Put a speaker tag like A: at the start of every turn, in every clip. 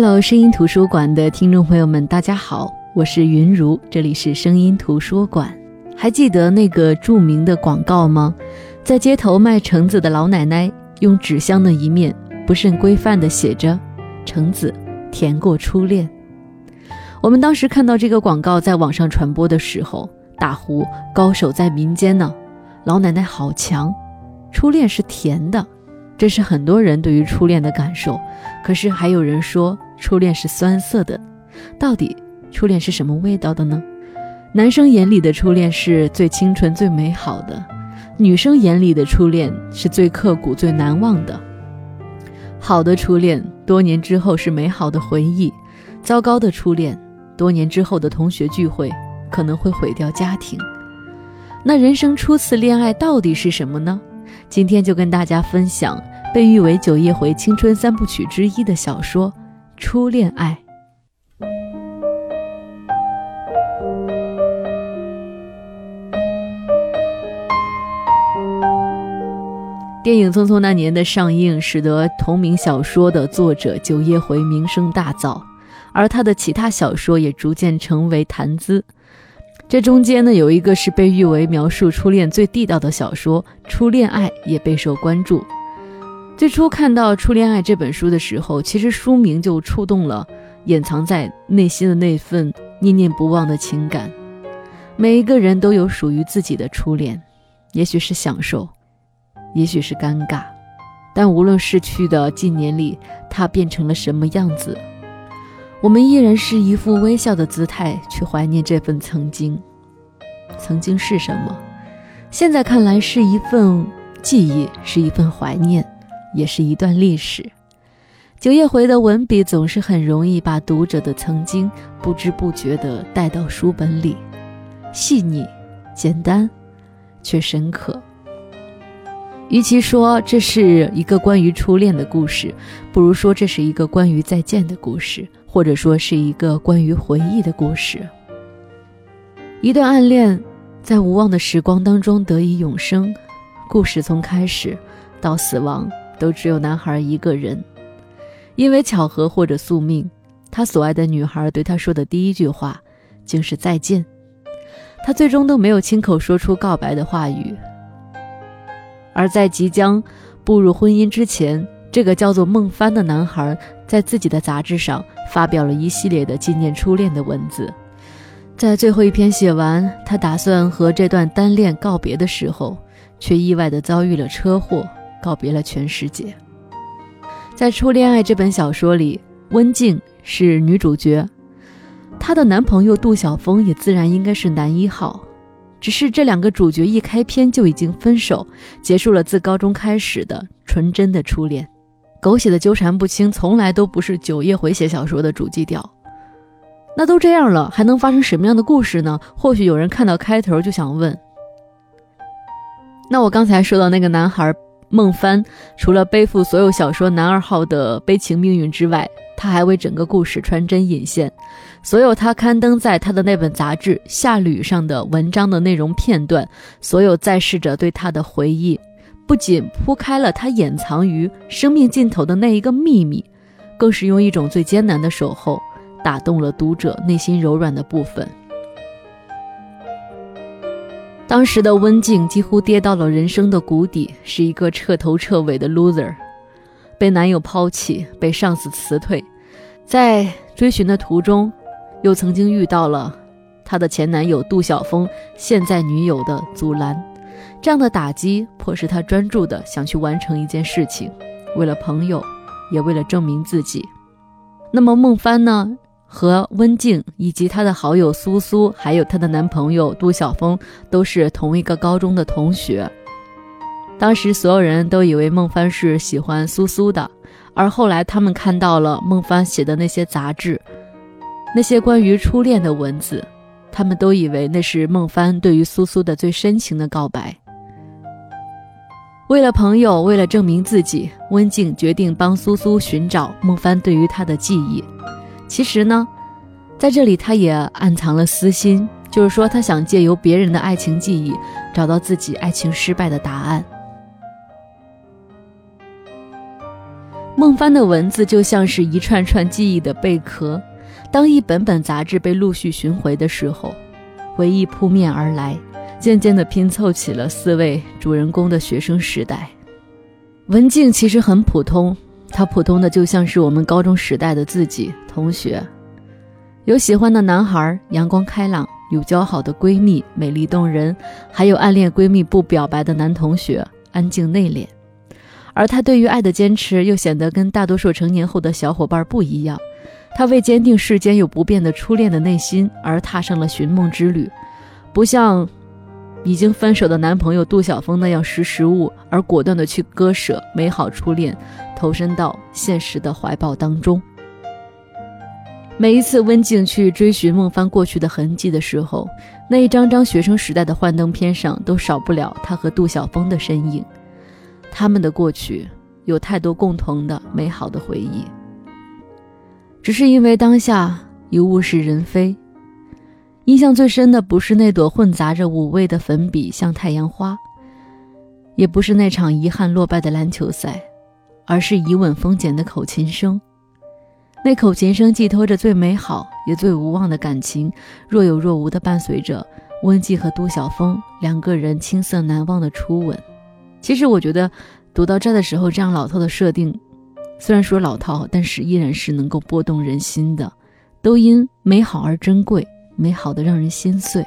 A: Hello，声音图书馆的听众朋友们，大家好，我是云如，这里是声音图书馆。还记得那个著名的广告吗？在街头卖橙子的老奶奶用纸箱的一面不甚规范地写着“橙子甜过初恋”。我们当时看到这个广告在网上传播的时候，大呼高手在民间呢，老奶奶好强，初恋是甜的。这是很多人对于初恋的感受，可是还有人说初恋是酸涩的。到底初恋是什么味道的呢？男生眼里的初恋是最清纯、最美好的；女生眼里的初恋是最刻骨、最难忘的。好的初恋，多年之后是美好的回忆；糟糕的初恋，多年之后的同学聚会可能会毁掉家庭。那人生初次恋爱到底是什么呢？今天就跟大家分享被誉为九夜回青春三部曲之一的小说《初恋爱》。电影《匆匆那年》的上映，使得同名小说的作者九叶回名声大噪，而他的其他小说也逐渐成为谈资。这中间呢，有一个是被誉为描述初恋最地道的小说，《初恋爱》也备受关注。最初看到《初恋爱》这本书的时候，其实书名就触动了掩藏在内心的那份念念不忘的情感。每一个人都有属于自己的初恋，也许是享受，也许是尴尬，但无论逝去的近年里，它变成了什么样子。我们依然是一副微笑的姿态去怀念这份曾经。曾经是什么？现在看来是一份记忆，是一份怀念，也是一段历史。九叶回的文笔总是很容易把读者的曾经不知不觉地带到书本里，细腻、简单，却深刻。与其说这是一个关于初恋的故事，不如说这是一个关于再见的故事。或者说是一个关于回忆的故事。一段暗恋在无望的时光当中得以永生，故事从开始到死亡都只有男孩一个人。因为巧合或者宿命，他所爱的女孩对他说的第一句话竟是再见。他最终都没有亲口说出告白的话语。而在即将步入婚姻之前，这个叫做孟帆的男孩在自己的杂志上。发表了一系列的纪念初恋的文字，在最后一篇写完，他打算和这段单恋告别的时候，却意外的遭遇了车祸，告别了全世界。在《初恋爱》这本小说里，温静是女主角，她的男朋友杜晓峰也自然应该是男一号，只是这两个主角一开篇就已经分手，结束了自高中开始的纯真的初恋。狗血的纠缠不清，从来都不是九叶回写小说的主基调。那都这样了，还能发生什么样的故事呢？或许有人看到开头就想问：那我刚才说到那个男孩孟帆，除了背负所有小说男二号的悲情命运之外，他还为整个故事穿针引线。所有他刊登在他的那本杂志《夏旅》上的文章的内容片段，所有在世者对他的回忆。不仅铺开了他掩藏于生命尽头的那一个秘密，更是用一种最艰难的守候，打动了读者内心柔软的部分。当时的温静几乎跌到了人生的谷底，是一个彻头彻尾的 loser，被男友抛弃，被上司辞退，在追寻的途中，又曾经遇到了她的前男友杜晓峰现在女友的阻拦。这样的打击迫使他专注的想去完成一件事情，为了朋友，也为了证明自己。那么孟帆呢？和温静以及她的好友苏苏，还有她的男朋友杜晓峰，都是同一个高中的同学。当时所有人都以为孟帆是喜欢苏苏的，而后来他们看到了孟帆写的那些杂志，那些关于初恋的文字，他们都以为那是孟帆对于苏苏的最深情的告白。为了朋友，为了证明自己，温静决定帮苏苏寻找孟帆对于她的记忆。其实呢，在这里他也暗藏了私心，就是说他想借由别人的爱情记忆，找到自己爱情失败的答案。孟帆的文字就像是一串串记忆的贝壳，当一本本杂志被陆续寻回的时候，回忆扑面而来，渐渐地拼凑起了四位主人公的学生时代。文静其实很普通，她普通的就像是我们高中时代的自己同学，有喜欢的男孩，阳光开朗；有交好的闺蜜，美丽动人；还有暗恋闺蜜不表白的男同学，安静内敛。而他对于爱的坚持，又显得跟大多数成年后的小伙伴不一样。他为坚定世间有不变的初恋的内心而踏上了寻梦之旅，不像已经分手的男朋友杜晓峰那样识时务，而果断的去割舍美好初恋，投身到现实的怀抱当中。每一次温静去追寻孟帆过去的痕迹的时候，那一张张学生时代的幻灯片上，都少不了他和杜晓峰的身影。他们的过去有太多共同的美好的回忆，只是因为当下已物是人非。印象最深的不是那朵混杂着五味的粉笔像太阳花，也不是那场遗憾落败的篮球赛，而是以吻封缄的口琴声。那口琴声寄托着最美好也最无望的感情，若有若无地伴随着温季和杜晓峰两个人青涩难忘的初吻。其实我觉得，读到这的时候，这样老套的设定，虽然说老套，但是依然是能够拨动人心的，都因美好而珍贵，美好的让人心碎。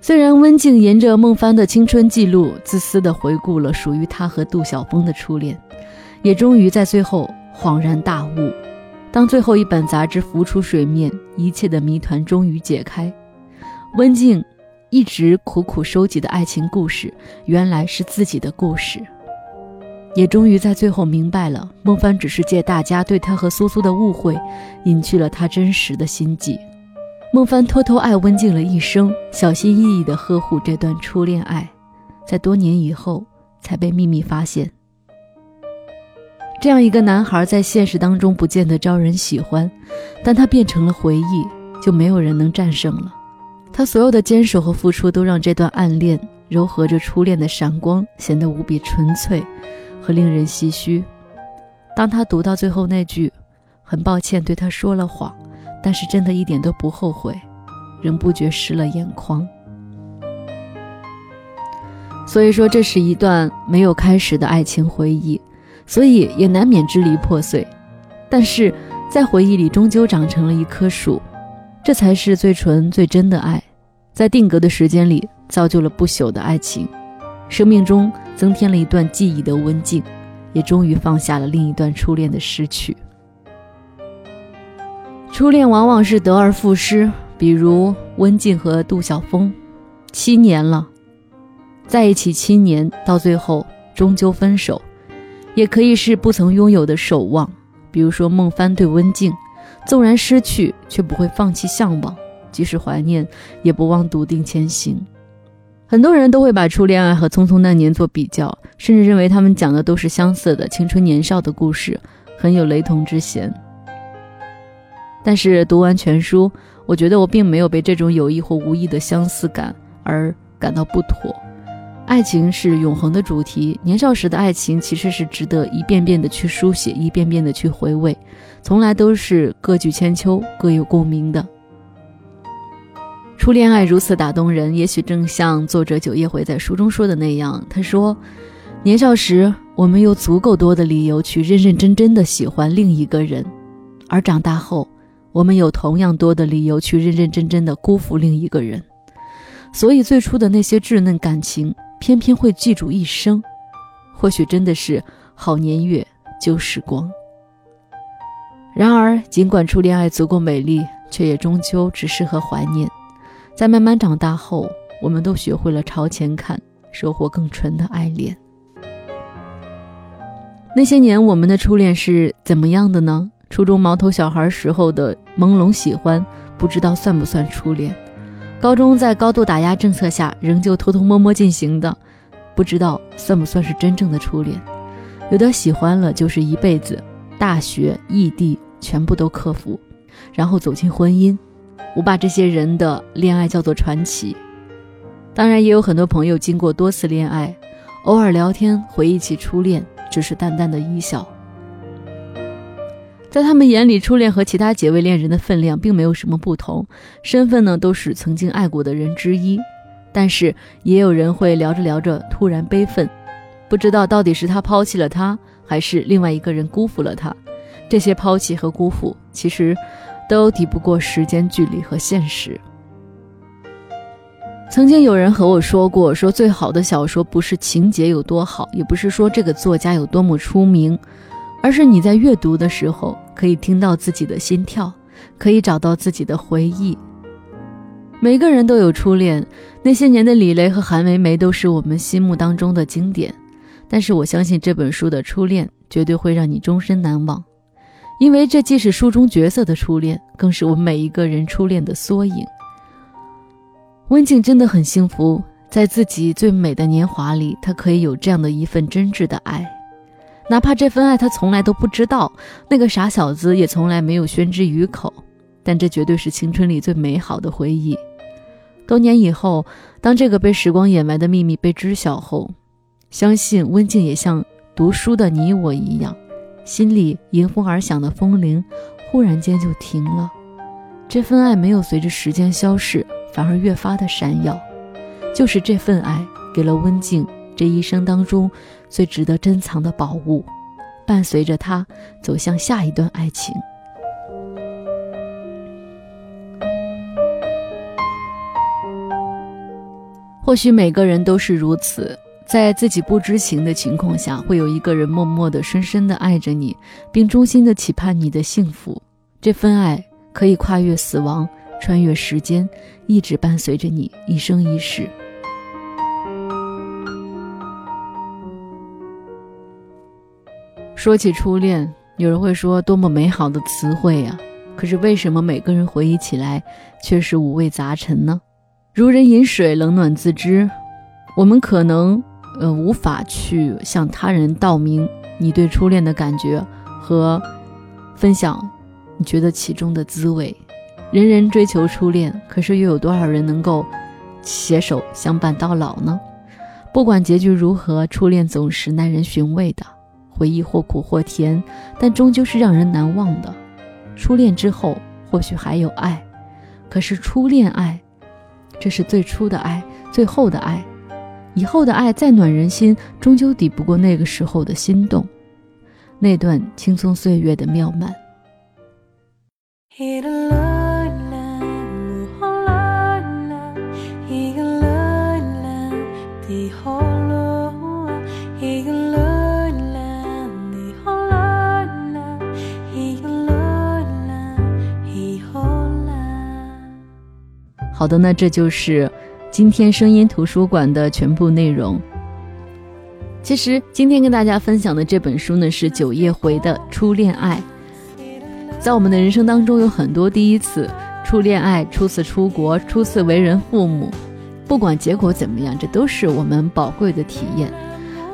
A: 虽然温静沿着孟帆的青春记录，自私的回顾了属于他和杜晓峰的初恋，也终于在最后恍然大悟。当最后一本杂志浮出水面，一切的谜团终于解开，温静。一直苦苦收集的爱情故事，原来是自己的故事，也终于在最后明白了，孟帆只是借大家对他和苏苏的误会，隐去了他真实的心迹。孟帆偷偷爱温静了一生，小心翼翼地呵护这段初恋爱，在多年以后才被秘密发现。这样一个男孩，在现实当中不见得招人喜欢，但他变成了回忆，就没有人能战胜了。他所有的坚守和付出，都让这段暗恋柔和着初恋的闪光，显得无比纯粹和令人唏嘘。当他读到最后那句“很抱歉对他说了谎，但是真的一点都不后悔”，仍不觉湿了眼眶。所以说，这是一段没有开始的爱情回忆，所以也难免支离破碎。但是在回忆里，终究长成了一棵树，这才是最纯最真的爱。在定格的时间里，造就了不朽的爱情，生命中增添了一段记忆的温静，也终于放下了另一段初恋的失去。初恋往往是得而复失，比如温静和杜晓峰，七年了，在一起七年，到最后终究分手；也可以是不曾拥有的守望，比如说孟帆对温静，纵然失去，却不会放弃向往。即使怀念，也不忘笃定前行。很多人都会把初恋爱和《匆匆那年》做比较，甚至认为他们讲的都是相似的青春年少的故事，很有雷同之嫌。但是读完全书，我觉得我并没有被这种有意或无意的相似感而感到不妥。爱情是永恒的主题，年少时的爱情其实是值得一遍遍的去书写，一遍遍的去回味，从来都是各具千秋，各有共鸣的。初恋爱如此打动人，也许正像作者九叶回在书中说的那样，他说：“年少时，我们有足够多的理由去认认真真的喜欢另一个人；而长大后，我们有同样多的理由去认认真真的辜负另一个人。所以，最初的那些稚嫩感情，偏偏会记住一生。或许真的是好年月旧时光。然而，尽管初恋爱足够美丽，却也终究只适合怀念。”在慢慢长大后，我们都学会了朝前看，收获更纯的爱恋。那些年，我们的初恋是怎么样的呢？初中毛头小孩时候的朦胧喜欢，不知道算不算初恋；高中在高度打压政策下，仍旧偷偷摸摸进行的，不知道算不算是真正的初恋。有的喜欢了就是一辈子，大学、异地全部都克服，然后走进婚姻。我把这些人的恋爱叫做传奇，当然也有很多朋友经过多次恋爱，偶尔聊天回忆起初恋，只是淡淡的一笑。在他们眼里，初恋和其他几位恋人的分量并没有什么不同，身份呢都是曾经爱过的人之一。但是也有人会聊着聊着突然悲愤，不知道到底是他抛弃了他，还是另外一个人辜负了他。这些抛弃和辜负，其实都抵不过时间、距离和现实。曾经有人和我说过，说最好的小说不是情节有多好，也不是说这个作家有多么出名。而是你在阅读的时候，可以听到自己的心跳，可以找到自己的回忆。每个人都有初恋，那些年的李雷和韩梅梅都是我们心目当中的经典。但是我相信这本书的初恋绝对会让你终身难忘，因为这既是书中角色的初恋，更是我们每一个人初恋的缩影。温静真的很幸福，在自己最美的年华里，她可以有这样的一份真挚的爱。哪怕这份爱他从来都不知道，那个傻小子也从来没有宣之于口，但这绝对是青春里最美好的回忆。多年以后，当这个被时光掩埋的秘密被知晓后，相信温静也像读书的你我一样，心里迎风而响的风铃忽然间就停了。这份爱没有随着时间消逝，反而越发的闪耀。就是这份爱，给了温静这一生当中。最值得珍藏的宝物，伴随着他走向下一段爱情。或许每个人都是如此，在自己不知情的情况下，会有一个人默默的、深深的爱着你，并衷心的期盼你的幸福。这份爱可以跨越死亡，穿越时间，一直伴随着你一生一世。说起初恋，有人会说多么美好的词汇呀！可是为什么每个人回忆起来却是五味杂陈呢？如人饮水，冷暖自知。我们可能呃无法去向他人道明你对初恋的感觉和分享你觉得其中的滋味。人人追求初恋，可是又有多少人能够携手相伴到老呢？不管结局如何，初恋总是耐人寻味的。回忆或苦或甜，但终究是让人难忘的。初恋之后，或许还有爱，可是初恋爱，这是最初的爱，最后的爱。以后的爱再暖人心，终究抵不过那个时候的心动，那段青葱岁月的妙曼。好的，那这就是今天声音图书馆的全部内容。其实今天跟大家分享的这本书呢，是九叶回的《初恋爱》。在我们的人生当中，有很多第一次，初恋爱、初次出国、初次为人父母，不管结果怎么样，这都是我们宝贵的体验。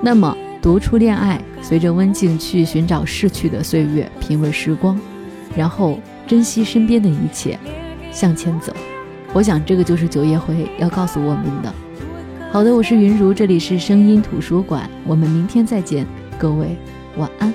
A: 那么，读《初恋爱》，随着温静去寻找逝去的岁月，品味时光，然后珍惜身边的一切，向前走。我想，这个就是九叶回要告诉我们的。好的，我是云如，这里是声音图书馆，我们明天再见，各位晚安。